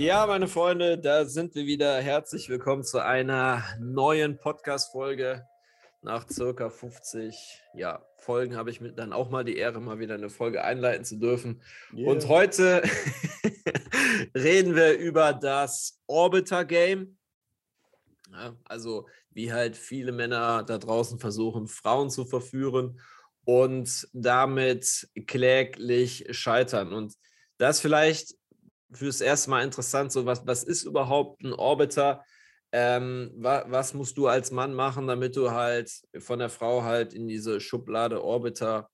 Ja, meine Freunde, da sind wir wieder. Herzlich willkommen zu einer neuen Podcast-Folge. Nach circa 50 ja, Folgen habe ich mit dann auch mal die Ehre, mal wieder eine Folge einleiten zu dürfen. Yeah. Und heute reden wir über das Orbiter Game. Ja, also, wie halt viele Männer da draußen versuchen, Frauen zu verführen und damit kläglich scheitern. Und das vielleicht fürs erste Mal interessant, so was, was ist überhaupt ein Orbiter? Ähm, wa, was musst du als Mann machen, damit du halt von der Frau halt in diese Schublade Orbiter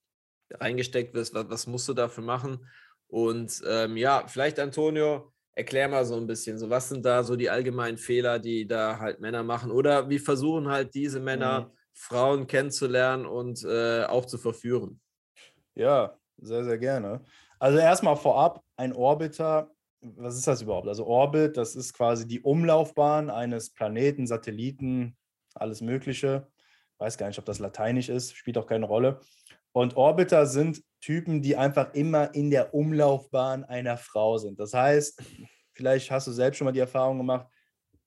reingesteckt wirst? Was, was musst du dafür machen? Und ähm, ja, vielleicht Antonio, erklär mal so ein bisschen, so was sind da so die allgemeinen Fehler, die da halt Männer machen? Oder wie versuchen halt diese Männer, mhm. Frauen kennenzulernen und äh, auch zu verführen? Ja, sehr, sehr gerne. Also erstmal vorab, ein Orbiter was ist das überhaupt? Also Orbit, das ist quasi die Umlaufbahn eines Planeten, Satelliten, alles Mögliche. Weiß gar nicht, ob das lateinisch ist, spielt auch keine Rolle. Und Orbiter sind Typen, die einfach immer in der Umlaufbahn einer Frau sind. Das heißt, vielleicht hast du selbst schon mal die Erfahrung gemacht,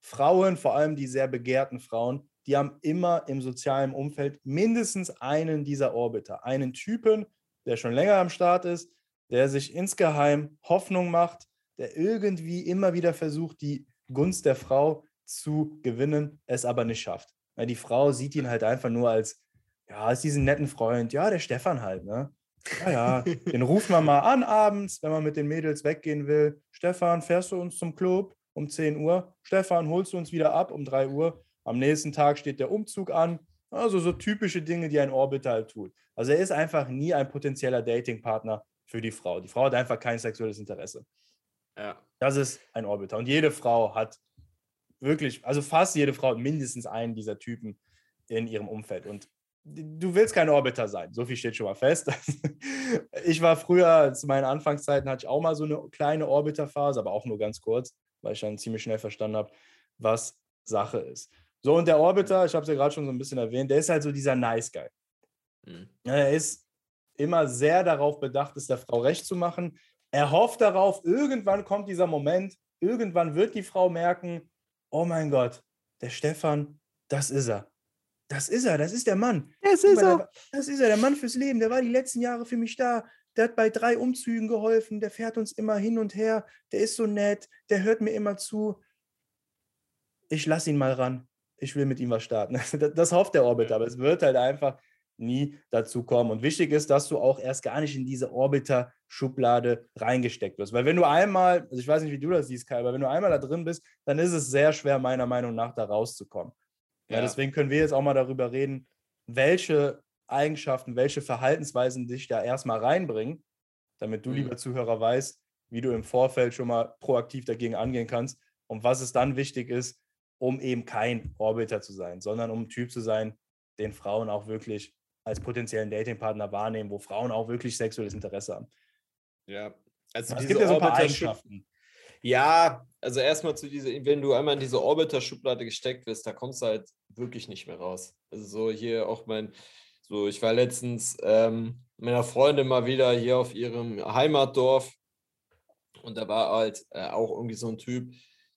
Frauen, vor allem die sehr begehrten Frauen, die haben immer im sozialen Umfeld mindestens einen dieser Orbiter, einen Typen, der schon länger am Start ist, der sich insgeheim Hoffnung macht, der irgendwie immer wieder versucht, die Gunst der Frau zu gewinnen, es aber nicht schafft. Weil die Frau sieht ihn halt einfach nur als, ja, als diesen netten Freund, ja, der Stefan halt, ne? Ja, ja, den ruft man mal an abends, wenn man mit den Mädels weggehen will. Stefan, fährst du uns zum Club um 10 Uhr? Stefan, holst du uns wieder ab um 3 Uhr? Am nächsten Tag steht der Umzug an. Also so typische Dinge, die ein Orbiter halt tut. Also er ist einfach nie ein potenzieller Datingpartner für die Frau. Die Frau hat einfach kein sexuelles Interesse. Ja. Das ist ein Orbiter. Und jede Frau hat wirklich, also fast jede Frau hat mindestens einen dieser Typen in ihrem Umfeld. Und du willst kein Orbiter sein. So viel steht schon mal fest. ich war früher, zu meinen Anfangszeiten, hatte ich auch mal so eine kleine Orbiterphase, aber auch nur ganz kurz, weil ich dann ziemlich schnell verstanden habe, was Sache ist. So, und der Orbiter, ich habe es ja gerade schon so ein bisschen erwähnt, der ist halt so dieser Nice Guy. Mhm. Er ist immer sehr darauf bedacht, es der Frau recht zu machen. Er hofft darauf, irgendwann kommt dieser Moment, irgendwann wird die Frau merken, oh mein Gott, der Stefan, das ist er. Das ist er, das ist der Mann. Das ist er. Das ist er, der Mann fürs Leben. Der war die letzten Jahre für mich da. Der hat bei drei Umzügen geholfen. Der fährt uns immer hin und her. Der ist so nett. Der hört mir immer zu. Ich lasse ihn mal ran. Ich will mit ihm was starten. Das, das hofft der Orbiter, aber es wird halt einfach nie dazu kommen. Und wichtig ist, dass du auch erst gar nicht in diese Orbiter-Schublade reingesteckt wirst. Weil wenn du einmal, also ich weiß nicht, wie du das siehst, Kai, aber wenn du einmal da drin bist, dann ist es sehr schwer, meiner Meinung nach, da rauszukommen. Ja. ja deswegen können wir jetzt auch mal darüber reden, welche Eigenschaften, welche Verhaltensweisen dich da erstmal reinbringen, damit du, mhm. lieber Zuhörer, weißt, wie du im Vorfeld schon mal proaktiv dagegen angehen kannst und was es dann wichtig ist, um eben kein Orbiter zu sein, sondern um ein Typ zu sein, den Frauen auch wirklich als potenziellen Datingpartner wahrnehmen, wo Frauen auch wirklich sexuelles Interesse haben. Ja, also es gibt ja so ein paar Eigenschaften. Ja, also erstmal zu dieser, wenn du einmal in diese Orbiter-Schublade gesteckt wirst, da kommst du halt wirklich nicht mehr raus. Also so hier auch mein, so ich war letztens ähm, meiner Freundin mal wieder hier auf ihrem Heimatdorf und da war halt äh, auch irgendwie so ein Typ,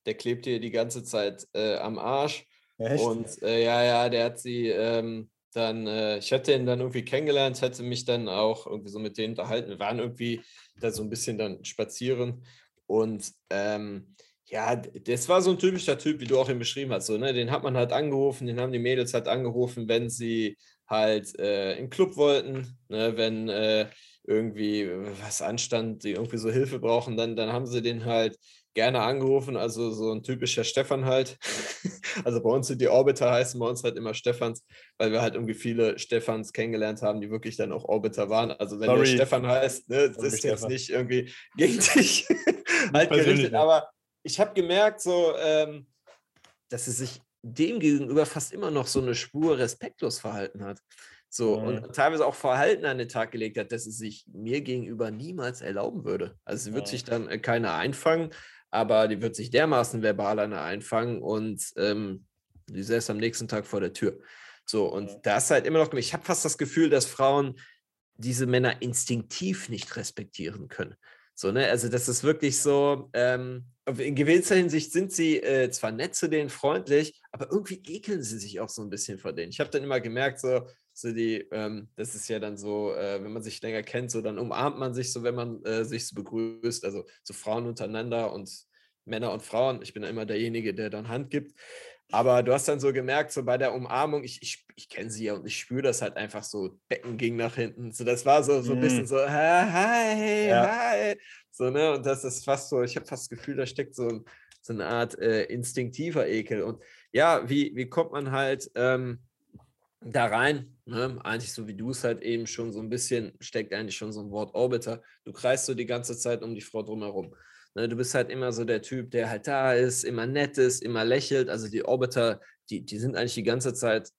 der klebt hier die ganze Zeit äh, am Arsch. Echt? Und äh, ja, ja, der hat sie, ähm, dann, äh, ich hätte ihn dann irgendwie kennengelernt, hätte mich dann auch irgendwie so mit denen unterhalten. Wir waren irgendwie da so ein bisschen dann spazieren und ähm, ja, das war so ein typischer Typ, wie du auch ihn beschrieben hast. So, ne? Den hat man halt angerufen, den haben die Mädels halt angerufen, wenn sie halt äh, den Club wollten, ne? wenn äh, irgendwie was anstand, die irgendwie so Hilfe brauchen, dann, dann haben sie den halt gerne angerufen, also so ein typischer Stefan halt. also bei uns sind die Orbiter heißen bei uns halt immer Stefans, weil wir halt irgendwie viele Stefans kennengelernt haben, die wirklich dann auch Orbiter waren. Also wenn Sorry. der Stefan heißt, ne, das ist Stefan. jetzt nicht irgendwie gegen dich halt gerichtet, aber ich habe gemerkt, so, ähm, dass es sich dem gegenüber fast immer noch so eine Spur respektlos verhalten hat. So, mhm. und teilweise auch Verhalten an den Tag gelegt hat, dass es sich mir gegenüber niemals erlauben würde. Also sie wird mhm. sich dann äh, keiner einfangen, aber die wird sich dermaßen verbal eine einfangen und ähm, die säß am nächsten Tag vor der Tür. So, und ja. da ist halt immer noch, ich habe fast das Gefühl, dass Frauen diese Männer instinktiv nicht respektieren können. So, ne? Also, das ist wirklich so, ähm, in gewisser Hinsicht sind sie äh, zwar nett zu denen, freundlich, aber irgendwie ekeln sie sich auch so ein bisschen vor denen. Ich habe dann immer gemerkt, so, so die, ähm, das ist ja dann so, äh, wenn man sich länger kennt, so dann umarmt man sich so, wenn man äh, sich so begrüßt, also so Frauen untereinander und Männer und Frauen. Ich bin immer derjenige, der dann Hand gibt. Aber du hast dann so gemerkt, so bei der Umarmung, ich, ich, ich kenne sie ja und ich spüre das halt einfach so, Becken ging nach hinten. So, das war so, so ein bisschen mhm. so, hi, ja. hi. So, ne? Und das ist fast so, ich habe fast das Gefühl, da steckt so, so eine Art äh, instinktiver Ekel. Und ja, wie, wie kommt man halt ähm, da rein? Ne? Eigentlich so wie du es halt eben schon so ein bisschen, steckt eigentlich schon so ein Wort Orbiter. Du kreist so die ganze Zeit um die Frau drumherum. Ne, du bist halt immer so der Typ, der halt da ist, immer nett ist, immer lächelt. Also die Orbiter, die, die sind eigentlich die ganze Zeit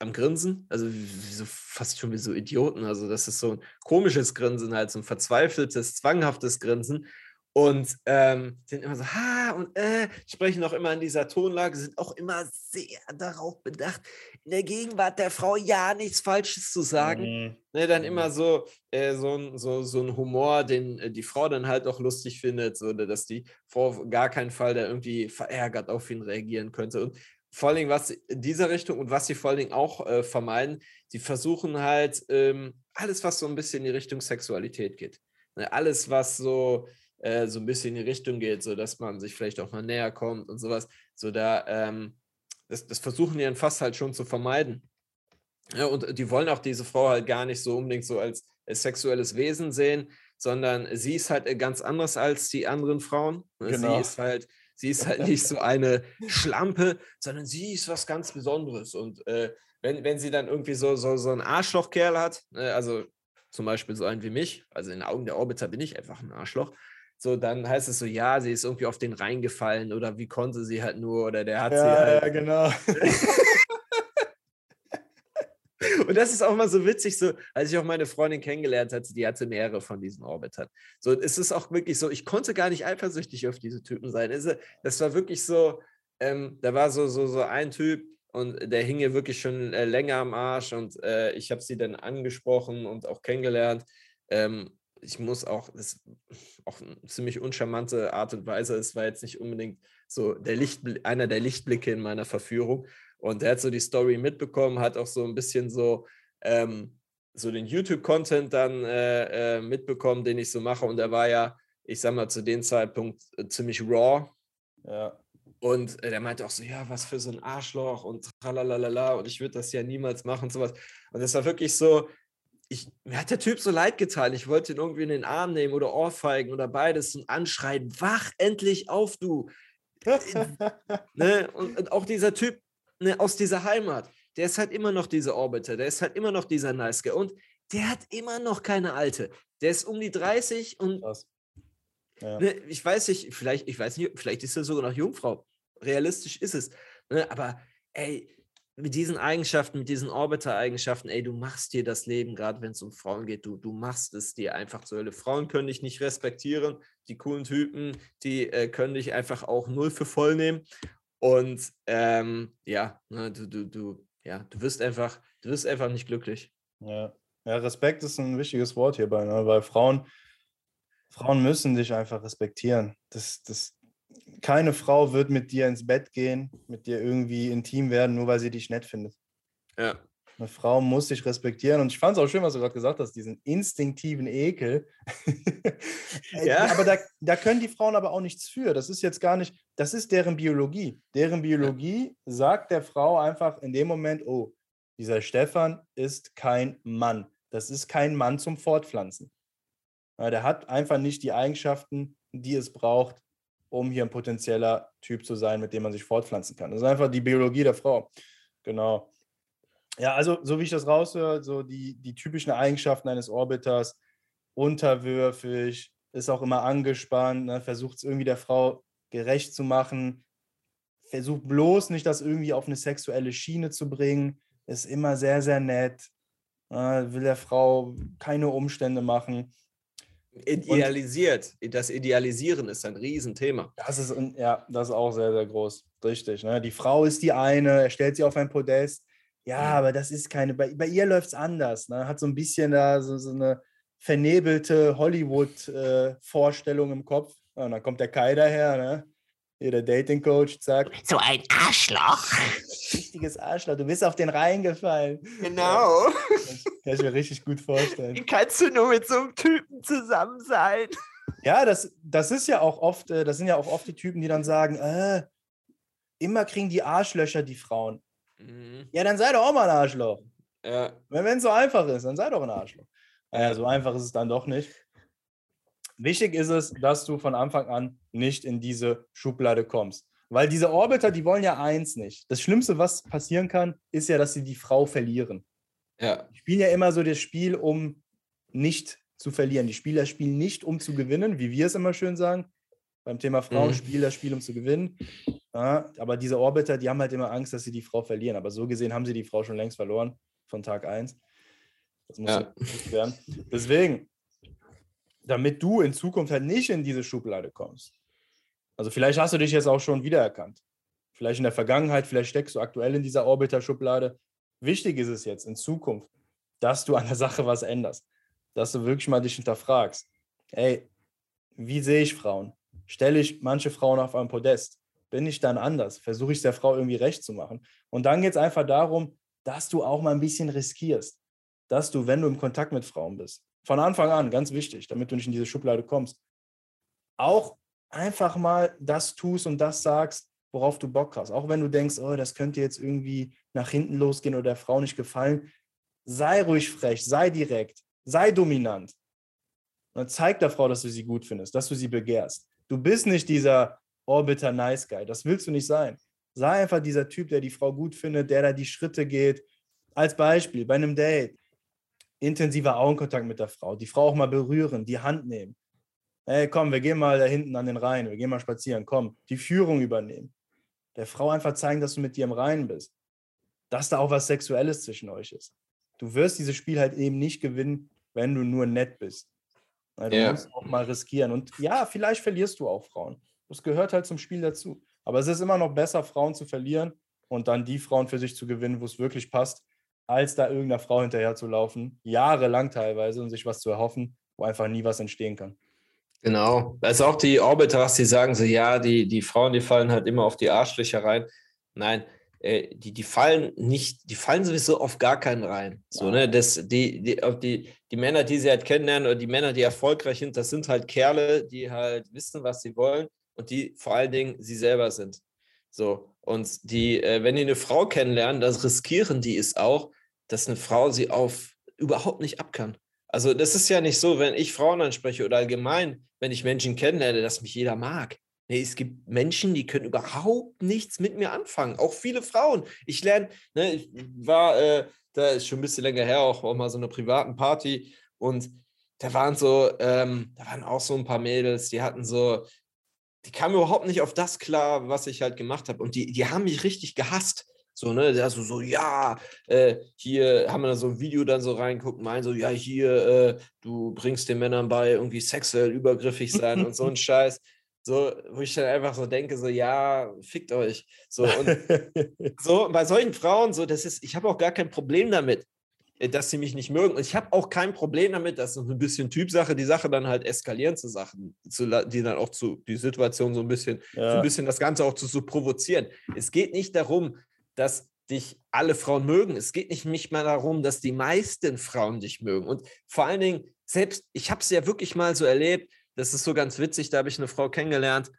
am Grinsen, also wie, wie so, fast schon wie so Idioten. Also das ist so ein komisches Grinsen, halt so ein verzweifeltes, zwanghaftes Grinsen und ähm, sind immer so, ha und äh, sprechen auch immer in dieser Tonlage, sind auch immer sehr darauf bedacht, in der Gegenwart der Frau ja nichts Falsches zu sagen. Mhm. Ne, dann immer so, äh, so, ein, so, so ein Humor, den äh, die Frau dann halt auch lustig findet, so, dass die Frau auf gar keinen Fall da irgendwie verärgert auf ihn reagieren könnte. Und vor allen Dingen, was in dieser Richtung und was sie vor allen Dingen auch äh, vermeiden, sie versuchen halt ähm, alles, was so ein bisschen in die Richtung Sexualität geht. Ne, alles, was so äh, so ein bisschen in die Richtung geht, so dass man sich vielleicht auch mal näher kommt und sowas. So da, ähm, das, das versuchen die dann fast halt schon zu vermeiden. Ja, und die wollen auch diese Frau halt gar nicht so unbedingt so als, als sexuelles Wesen sehen, sondern sie ist halt äh, ganz anders als die anderen Frauen. Ne? Genau. Sie ist halt, sie ist halt nicht so eine Schlampe, sondern sie ist was ganz Besonderes. Und äh, wenn, wenn sie dann irgendwie so, so, so einen Arschlochkerl hat, äh, also zum Beispiel so einen wie mich, also in den Augen der Orbiter bin ich einfach ein Arschloch, so dann heißt es so, ja, sie ist irgendwie auf den reingefallen oder wie konnte sie halt nur oder der hat ja, sie halt. Ja, genau. Und das ist auch mal so witzig, so als ich auch meine Freundin kennengelernt hatte, die hatte mehrere von diesen Orbitern. So, es ist auch wirklich so, ich konnte gar nicht eifersüchtig auf diese Typen sein. Das war wirklich so, ähm, da war so, so, so ein Typ und der hing ihr wirklich schon äh, länger am Arsch und äh, ich habe sie dann angesprochen und auch kennengelernt. Ähm, ich muss auch, das auch eine ziemlich uncharmante Art und Weise. Es war jetzt nicht unbedingt so der Lichtbl einer der Lichtblicke in meiner Verführung. Und er hat so die Story mitbekommen, hat auch so ein bisschen so, ähm, so den YouTube-Content dann äh, äh, mitbekommen, den ich so mache. Und er war ja, ich sag mal, zu dem Zeitpunkt äh, ziemlich raw. Ja. Und äh, der meinte auch so, ja, was für so ein Arschloch und tralalala und ich würde das ja niemals machen und sowas. Und das war wirklich so, ich, mir hat der Typ so leid getan. Ich wollte ihn irgendwie in den Arm nehmen oder ohrfeigen oder beides und anschreien, wach endlich auf, du. ne? und, und, auch dieser Typ ne, aus dieser Heimat, der ist halt immer noch dieser Orbiter, der ist halt immer noch dieser Nice Guy und der hat immer noch keine Alte. Der ist um die 30 und ja. ne, ich weiß nicht, vielleicht, ich weiß nicht, vielleicht ist er sogar noch Jungfrau. Realistisch ist es. Ne? Aber ey, mit diesen Eigenschaften, mit diesen Orbiter-Eigenschaften, ey, du machst dir das Leben, gerade wenn es um Frauen geht, du, du machst es dir einfach zur Hölle. Frauen können dich nicht respektieren, die coolen Typen, die äh, können dich einfach auch null für voll nehmen. Und ähm, ja, ne, du, du, du, ja, du wirst einfach, du wirst einfach nicht glücklich. Ja. ja, Respekt ist ein wichtiges Wort hierbei, ne? weil Frauen, Frauen müssen dich einfach respektieren. Das, das, keine Frau wird mit dir ins Bett gehen, mit dir irgendwie intim werden, nur weil sie dich nett findet. Ja. Eine Frau muss dich respektieren. Und ich fand es auch schön, was du gerade gesagt hast, diesen instinktiven Ekel. ja. Aber da, da können die Frauen aber auch nichts für. Das ist jetzt gar nicht, das ist deren Biologie. Deren Biologie sagt der Frau einfach in dem Moment, oh, dieser Stefan ist kein Mann. Das ist kein Mann zum Fortpflanzen. Der hat einfach nicht die Eigenschaften, die es braucht, um hier ein potenzieller Typ zu sein, mit dem man sich fortpflanzen kann. Das ist einfach die Biologie der Frau. Genau. Ja, also so wie ich das raushöre, so die, die typischen Eigenschaften eines Orbiters, unterwürfig, ist auch immer angespannt, ne, versucht es irgendwie der Frau gerecht zu machen, versucht bloß nicht, das irgendwie auf eine sexuelle Schiene zu bringen, ist immer sehr, sehr nett, äh, will der Frau keine Umstände machen. Idealisiert. Und das Idealisieren ist ein Riesenthema. Das ist, ja, das ist auch sehr, sehr groß. Richtig. Ne? Die Frau ist die eine, er stellt sie auf ein Podest. Ja, aber das ist keine, bei, bei ihr läuft es anders. Ne? Hat so ein bisschen da so, so eine vernebelte Hollywood-Vorstellung äh, im Kopf. Und dann kommt der Kai daher, ne? Hier der Dating-Coach, zack. So ein Arschloch. Richtiges Arschloch. Du bist auf den reingefallen. Genau. Kann ich mir richtig gut vorstellen. Wie kannst du nur mit so einem Typen zusammen sein? Ja, das, das ist ja auch oft, äh, das sind ja auch oft die Typen, die dann sagen, äh, immer kriegen die Arschlöcher die Frauen. Mhm. Ja, dann sei doch auch mal ein Arschloch. Ja. Wenn es so einfach ist, dann sei doch ein Arschloch. Naja, so einfach ist es dann doch nicht. Wichtig ist es, dass du von Anfang an nicht in diese Schublade kommst. Weil diese Orbiter, die wollen ja eins nicht. Das Schlimmste, was passieren kann, ist ja, dass sie die Frau verlieren. Ja. Die spielen ja immer so das Spiel, um nicht zu verlieren. Die Spieler spielen nicht, um zu gewinnen, wie wir es immer schön sagen. Beim Thema Frauen mhm. spielen das Spiel, um zu gewinnen. Ja, aber diese Orbiter, die haben halt immer Angst, dass sie die Frau verlieren. Aber so gesehen haben sie die Frau schon längst verloren, von Tag 1. Das muss ja. werden. Deswegen, damit du in Zukunft halt nicht in diese Schublade kommst. Also vielleicht hast du dich jetzt auch schon wiedererkannt. Vielleicht in der Vergangenheit, vielleicht steckst du aktuell in dieser Orbiter-Schublade. Wichtig ist es jetzt in Zukunft, dass du an der Sache was änderst. Dass du wirklich mal dich hinterfragst. Ey, wie sehe ich Frauen? Stelle ich manche Frauen auf ein Podest? Bin ich dann anders? Versuche ich es der Frau irgendwie recht zu machen? Und dann geht es einfach darum, dass du auch mal ein bisschen riskierst. Dass du, wenn du im Kontakt mit Frauen bist, von Anfang an, ganz wichtig, damit du nicht in diese Schublade kommst. Auch einfach mal das tust und das sagst, worauf du Bock hast. Auch wenn du denkst, oh, das könnte jetzt irgendwie nach hinten losgehen oder der Frau nicht gefallen. Sei ruhig frech, sei direkt, sei dominant. Und zeig der Frau, dass du sie gut findest, dass du sie begehrst. Du bist nicht dieser Orbiter Nice Guy. Das willst du nicht sein. Sei einfach dieser Typ, der die Frau gut findet, der da die Schritte geht. Als Beispiel bei einem Date intensiver Augenkontakt mit der Frau, die Frau auch mal berühren, die Hand nehmen. Hey, komm, wir gehen mal da hinten an den Rhein, wir gehen mal spazieren, komm, die Führung übernehmen. Der Frau einfach zeigen, dass du mit dir im Reinen bist. Dass da auch was Sexuelles zwischen euch ist. Du wirst dieses Spiel halt eben nicht gewinnen, wenn du nur nett bist. Du yeah. musst auch mal riskieren. Und ja, vielleicht verlierst du auch Frauen. Das gehört halt zum Spiel dazu. Aber es ist immer noch besser, Frauen zu verlieren und dann die Frauen für sich zu gewinnen, wo es wirklich passt, als da irgendeiner Frau hinterher zu laufen, jahrelang teilweise, und sich was zu erhoffen, wo einfach nie was entstehen kann. Genau. Also auch die Orbiters, die sagen so, ja, die, die Frauen, die fallen halt immer auf die Arschlöcher rein. Nein, äh, die, die fallen nicht, die fallen sowieso auf gar keinen rein. So, ne? Das, die, die, die, die Männer, die sie halt kennenlernen, oder die Männer, die erfolgreich sind, das sind halt Kerle, die halt wissen, was sie wollen und die vor allen Dingen sie selber sind. So, und die, äh, wenn die eine Frau kennenlernen, das riskieren die es auch, dass eine Frau sie auf überhaupt nicht ab kann. Also das ist ja nicht so, wenn ich Frauen anspreche oder allgemein, wenn ich Menschen kennenlerne, dass mich jeder mag. Nee, es gibt Menschen, die können überhaupt nichts mit mir anfangen. Auch viele Frauen. Ich lerne, ne, ich war, äh, da ist schon ein bisschen länger her, auch, auch mal so eine privaten Party und da waren so, ähm, da waren auch so ein paar Mädels, die hatten so, die kamen überhaupt nicht auf das klar, was ich halt gemacht habe. Und die, die haben mich richtig gehasst. So, ne, der so, so, ja, äh, hier haben wir da so ein Video dann so reinguckt, meinen so, ja, hier, äh, du bringst den Männern bei, irgendwie sexuell übergriffig sein und so ein Scheiß. So, wo ich dann einfach so denke, so, ja, fickt euch. So, und so, bei solchen Frauen, so, das ist, ich habe auch gar kein Problem damit, dass sie mich nicht mögen. Und ich habe auch kein Problem damit, dass so ein bisschen Typsache, die Sache dann halt eskalieren zu Sachen, zu, die dann auch zu, die Situation so ein bisschen, ja. so ein bisschen das Ganze auch zu so provozieren. Es geht nicht darum, dass dich alle Frauen mögen. Es geht nicht, nicht mal darum, dass die meisten Frauen dich mögen. Und vor allen Dingen, selbst, ich habe es ja wirklich mal so erlebt, das ist so ganz witzig, da habe ich eine Frau kennengelernt.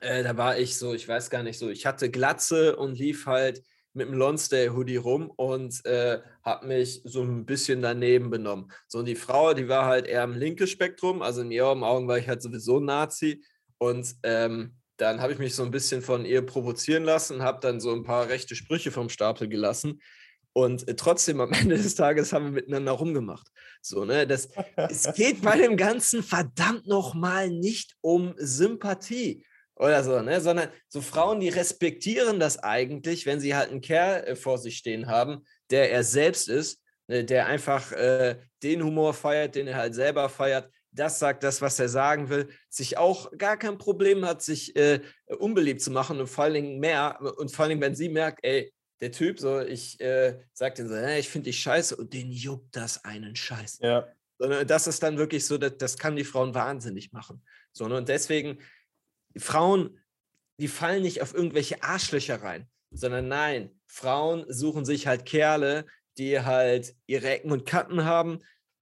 Äh, da war ich so, ich weiß gar nicht so, ich hatte Glatze und lief halt mit dem Lonsdale-Hoodie rum und äh, habe mich so ein bisschen daneben benommen. So, und die Frau, die war halt eher im linken Spektrum, also in ihren Augen war ich halt sowieso Nazi. Und ähm, dann habe ich mich so ein bisschen von ihr provozieren lassen, habe dann so ein paar rechte Sprüche vom Stapel gelassen. Und äh, trotzdem am Ende des Tages haben wir miteinander rumgemacht. So, ne, das, es geht bei dem Ganzen verdammt nochmal nicht um Sympathie oder so, ne, sondern so Frauen, die respektieren das eigentlich, wenn sie halt einen Kerl äh, vor sich stehen haben, der er selbst ist, ne, der einfach äh, den Humor feiert, den er halt selber feiert, das sagt das, was er sagen will, sich auch gar kein Problem hat, sich äh, unbeliebt zu machen und vor allen Dingen mehr, und vor allen Dingen, wenn sie merkt, ey, der Typ, so, ich äh, sag den so, hey, ich finde dich scheiße und den juckt das einen Scheiß. Ja. Das ist dann wirklich so, das, das kann die Frauen wahnsinnig machen. So, ne? Und deswegen, Frauen, die fallen nicht auf irgendwelche Arschlöcher rein, sondern nein, Frauen suchen sich halt Kerle, die halt ihre Ecken und Kanten haben,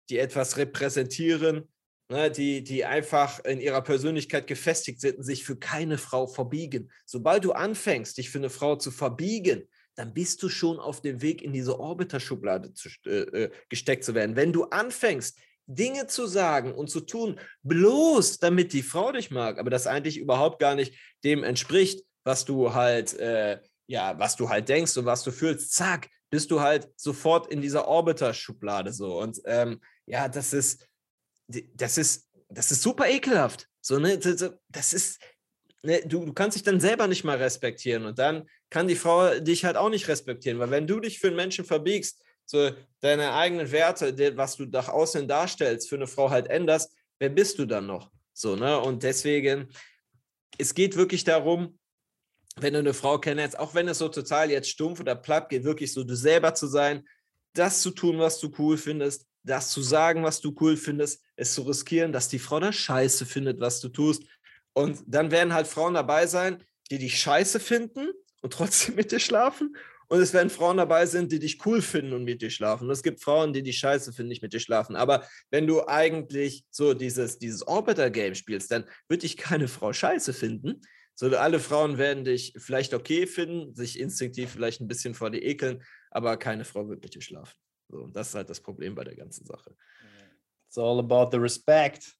die etwas repräsentieren, ne, die, die einfach in ihrer Persönlichkeit gefestigt sind und sich für keine Frau verbiegen. Sobald du anfängst, dich für eine Frau zu verbiegen, dann bist du schon auf dem Weg, in diese Orbiter-Schublade äh, äh, gesteckt zu werden. Wenn du anfängst, Dinge zu sagen und zu tun, bloß damit die Frau dich mag, aber das eigentlich überhaupt gar nicht dem entspricht, was du halt, äh, ja, was du halt denkst und was du fühlst, zack, bist du halt sofort in dieser Orbiter-Schublade so. Und ähm, ja, das ist, das ist, das ist super ekelhaft. So, ne, das ist, ne, du, du kannst dich dann selber nicht mal respektieren und dann kann die Frau dich halt auch nicht respektieren, weil wenn du dich für einen Menschen verbiegst, so deine eigenen Werte, was du nach außen darstellst, für eine Frau halt änderst, wer bist du dann noch? So, ne? Und deswegen, es geht wirklich darum, wenn du eine Frau kennst, auch wenn es so total jetzt stumpf oder platt geht, wirklich so du selber zu sein, das zu tun, was du cool findest, das zu sagen, was du cool findest, es zu riskieren, dass die Frau das scheiße findet, was du tust. Und dann werden halt Frauen dabei sein, die dich scheiße finden und trotzdem mit dir schlafen. Und es werden Frauen dabei sind, die dich cool finden und mit dir schlafen. Und es gibt Frauen, die dich scheiße finden, nicht mit dir schlafen. Aber wenn du eigentlich so dieses, dieses Orbiter-Game spielst, dann wird dich keine Frau scheiße finden. So, alle Frauen werden dich vielleicht okay finden, sich instinktiv vielleicht ein bisschen vor dir ekeln, aber keine Frau wird mit dir schlafen. So, und das ist halt das Problem bei der ganzen Sache. It's all about the respect.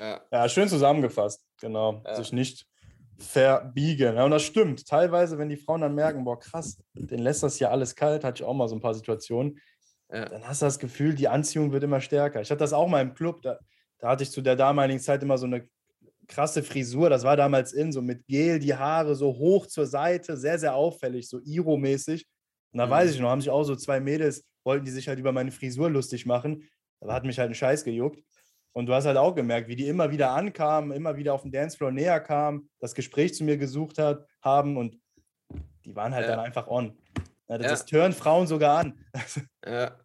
Ja, ja schön zusammengefasst. Genau. Ja. Sich nicht verbiegen. Ja, und das stimmt. Teilweise, wenn die Frauen dann merken, boah, krass, den lässt das hier alles kalt, hatte ich auch mal so ein paar Situationen, ja. dann hast du das Gefühl, die Anziehung wird immer stärker. Ich hatte das auch mal im Club, da, da hatte ich zu der damaligen Zeit immer so eine krasse Frisur, das war damals in, so mit Gel, die Haare so hoch zur Seite, sehr, sehr auffällig, so Iro-mäßig. Und da mhm. weiß ich noch, haben sich auch so zwei Mädels, wollten die sich halt über meine Frisur lustig machen. Da hat mich halt ein Scheiß gejuckt. Und du hast halt auch gemerkt, wie die immer wieder ankamen, immer wieder auf den Dancefloor näher kamen, das Gespräch zu mir gesucht hat, haben und die waren halt ja. dann einfach on. Ja, das, ja. das tören Frauen sogar an. Ja,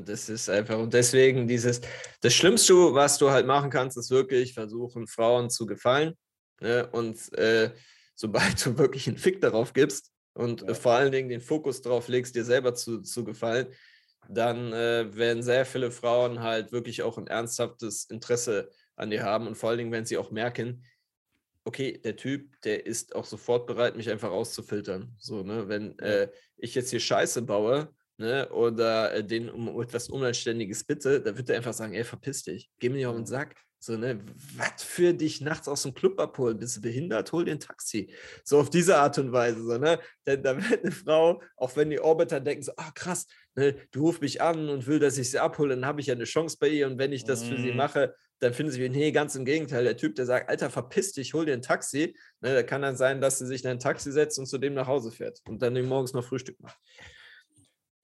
das ist einfach, und deswegen dieses, das Schlimmste, was du halt machen kannst, ist wirklich versuchen, Frauen zu gefallen. Ne? Und äh, sobald du wirklich einen Fick darauf gibst und ja. vor allen Dingen den Fokus darauf legst, dir selber zu, zu gefallen, dann äh, werden sehr viele Frauen halt wirklich auch ein ernsthaftes Interesse an dir haben und vor allen Dingen, wenn sie auch merken, okay, der Typ, der ist auch sofort bereit, mich einfach auszufiltern. So, ne, wenn äh, ich jetzt hier Scheiße baue, ne, oder äh, den um etwas Unanständiges bitte, da wird er einfach sagen, ey, verpiss dich, geh mir nicht auf den Sack. So, ne, was für dich nachts aus dem Club abholen? Bist du behindert? Hol dir ein Taxi. So auf diese Art und Weise, so, ne? Denn da wird eine Frau, auch wenn die Orbiter denken, so, ah, krass, ne, du rufst mich an und will, dass ich sie abhole, dann habe ich ja eine Chance bei ihr und wenn ich das für sie mhm. mache, dann finden sie mich, nee, ganz im Gegenteil. Der Typ, der sagt, Alter, verpiss dich, hol dir ein Taxi, ne, da kann dann sein, dass sie sich in ein Taxi setzt und zu dem nach Hause fährt und dann morgens noch Frühstück macht.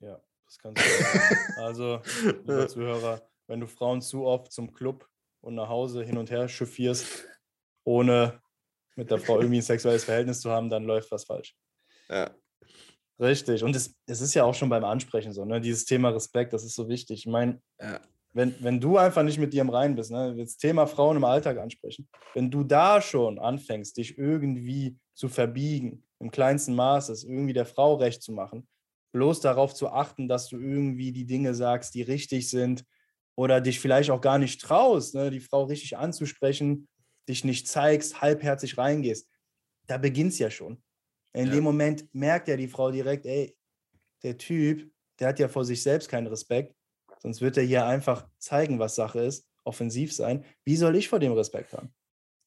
Ja, das kannst du. Also, lieber Zuhörer, wenn du Frauen zu oft zum Club und nach Hause hin und her chauffierst, ohne mit der Frau irgendwie ein sexuelles Verhältnis zu haben, dann läuft was falsch. Ja. Richtig. Und es, es ist ja auch schon beim Ansprechen so, ne? Dieses Thema Respekt, das ist so wichtig. Ich meine, ja. wenn, wenn du einfach nicht mit dir im Reinen bist, ne, das Thema Frauen im Alltag ansprechen, wenn du da schon anfängst, dich irgendwie zu verbiegen, im kleinsten Maße, irgendwie der Frau recht zu machen, bloß darauf zu achten, dass du irgendwie die Dinge sagst, die richtig sind oder dich vielleicht auch gar nicht traust, ne, die Frau richtig anzusprechen, dich nicht zeigst, halbherzig reingehst. Da beginnt es ja schon. In ja. dem Moment merkt ja die Frau direkt, ey, der Typ, der hat ja vor sich selbst keinen Respekt, sonst wird er hier einfach zeigen, was Sache ist, offensiv sein. Wie soll ich vor dem Respekt haben?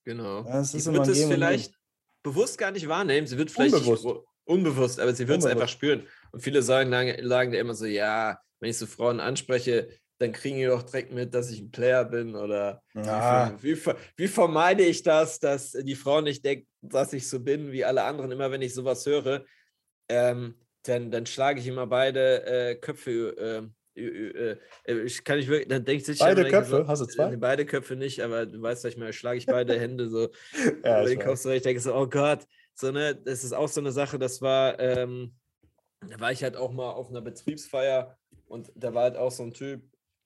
Genau. Das ist sie wird es vielleicht bewusst gar nicht wahrnehmen. Sie wird vielleicht Unbewusst unbewusst, aber sie wird es einfach spüren. Und viele sagen, sagen immer so, ja, wenn ich so Frauen anspreche, dann kriegen die doch direkt mit, dass ich ein Player bin oder ja. wie, wie, wie, vermeide ich das, dass die Frau nicht denkt, dass ich so bin wie alle anderen. Immer wenn ich sowas höre, ähm, dann, dann schlage ich immer beide äh, Köpfe. Äh, äh, ich kann ich wirklich, dann denke ich Beide Köpfe, so, hast du zwei? Beide Köpfe nicht, aber du weißt, was ich meine, schlage ich beide Hände so ja, ich, ich denke so, oh Gott, so, ne, das ist auch so eine Sache, das war, ähm, da war ich halt auch mal auf einer Betriebsfeier und da war halt auch so ein Typ,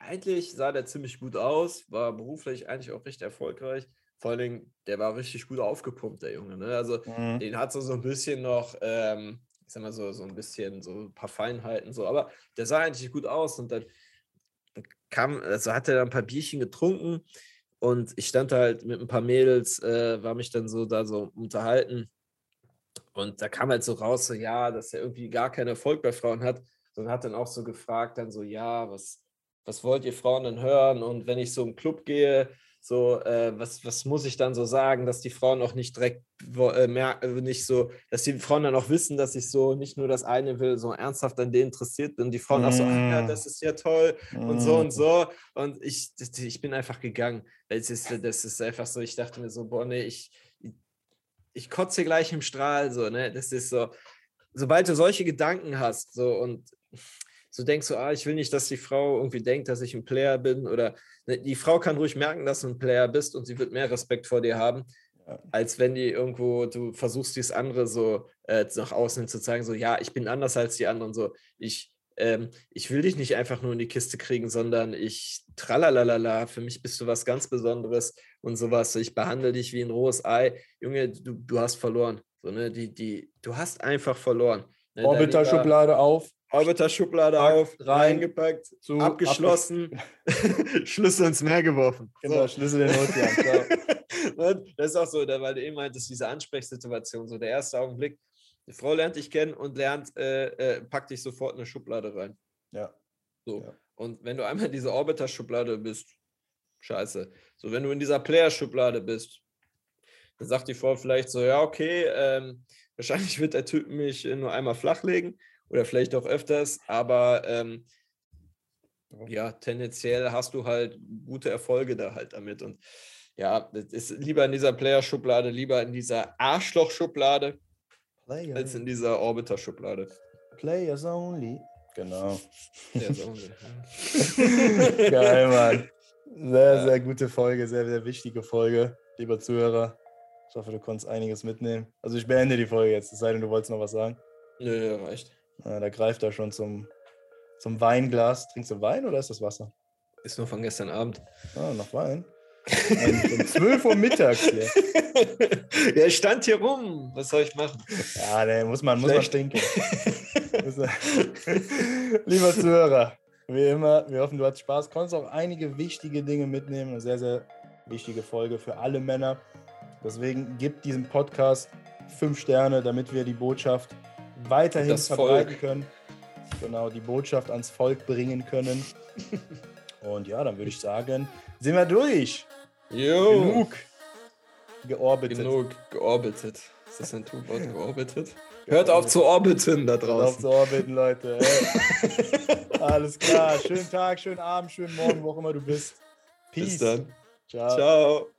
eigentlich sah der ziemlich gut aus, war beruflich eigentlich auch recht erfolgreich. Vor allen Dingen, der war richtig gut aufgepumpt, der Junge. Ne? Also Mhm. den hat so, so ein bisschen noch, ähm, ich sag mal so, so ein bisschen so ein paar Feinheiten, so, aber der sah eigentlich gut aus und dann kam, also hat er dann ein paar Bierchen getrunken und ich stand da halt mit ein paar Mädels, äh, war mich dann so da so unterhalten und da kam halt so raus, so ja, dass er irgendwie gar keinen Erfolg bei Frauen hat und hat dann auch so gefragt, dann so, ja, was, was wollt ihr Frauen denn hören? Und wenn ich so im Club gehe, so, äh, was, was muss ich dann so sagen, dass die Frauen auch nicht direkt äh, mer- äh, nicht so, dass die Frauen dann auch wissen, dass ich so nicht nur das eine will, so ernsthaft an denen interessiert bin. Die Frauen auch so, ah, ja, Mm. das ist ja toll und so und so. Und ich, das- ich bin einfach gegangen. Es ist, das ist einfach so, ich dachte mir so, boah, nee, ich, ich kotze gleich im Strahl, so, ne? Das ist so, sobald du solche Gedanken hast, so und so denkst du, ah, ich will nicht, dass die Frau irgendwie denkt, dass ich ein Player bin oder ne, die Frau kann ruhig merken, dass du ein Player bist und sie wird mehr Respekt vor dir haben, Ja. als wenn die irgendwo, du versuchst, dieses andere so äh, nach außen zu zeigen, so, ja, ich bin anders als die anderen, so, ich, ähm, ich will dich nicht einfach nur in die Kiste kriegen, sondern ich, tralalala, für mich bist du was ganz Besonderes und sowas, so, ich behandle dich wie ein rohes Ei, Junge, du, du hast verloren, so, ne, die, die, du hast einfach verloren. Ne, Orbiter-Schublade auf. Orbiter-Schublade auf, rein, reingepackt, zu, abgeschlossen, Schlüssel ins Meer geworfen. Genau, So. Schlüssel in den Ozean. Das ist auch so, da- weil du eben meintest, diese Ansprechsituation, so der erste Augenblick, die Frau lernt dich kennen und lernt, äh, äh, packt dich sofort in eine Schublade rein. Ja. So. Ja. Und wenn du einmal in dieser Orbiter-Schublade bist, scheiße. So, wenn du in dieser Player-Schublade bist, dann sagt die Frau vielleicht so, ja, okay, ähm, wahrscheinlich wird der Typ mich äh, nur einmal flachlegen oder vielleicht auch öfters, aber ähm, ja, tendenziell hast du halt gute Erfolge da halt damit. Und ja, das ist lieber in dieser Player-Schublade, lieber in dieser Arschloch-Schublade, Player, als in dieser Orbiter-Schublade. Players only. Genau. So ungefähr. Geil, Mann. Sehr, Ja. sehr gute Folge, sehr, sehr wichtige Folge, lieber Zuhörer. Ich hoffe, du konntest einiges mitnehmen. Also ich beende die Folge jetzt, es sei denn, du wolltest noch was sagen. Nö, reicht. Ah, da greift er schon zum, zum Weinglas. Trinkst du Wein oder ist das Wasser? Ist nur von gestern Abend. Ah, noch Wein. Um, um 12 Uhr mittags hier. Der stand hier rum. Was soll ich machen? Ja, ne, muss man, muss man man- Lieber Zuhörer, wie immer, wir hoffen, du hattest Spaß. Konntest auch einige wichtige Dinge mitnehmen. Eine sehr, sehr wichtige Folge für alle Männer. Deswegen gib diesem Podcast fünf Sterne, damit wir die Botschaft weiterhin Das verbreiten Volk. können. Genau, die Botschaft ans Volk bringen können. Und ja, dann würde ich sagen, sind wir durch. Jo. Genug georbitet. Genug georbitet. Ist das ein Tuchwort? Georbitet? Hört auf zu orbiten da Auf draußen. zu orbiten, Leute. Alles klar. Schönen Tag, schönen Abend, schönen Morgen, wo auch immer du bist. Peace. Bis dann. Ciao. Ciao.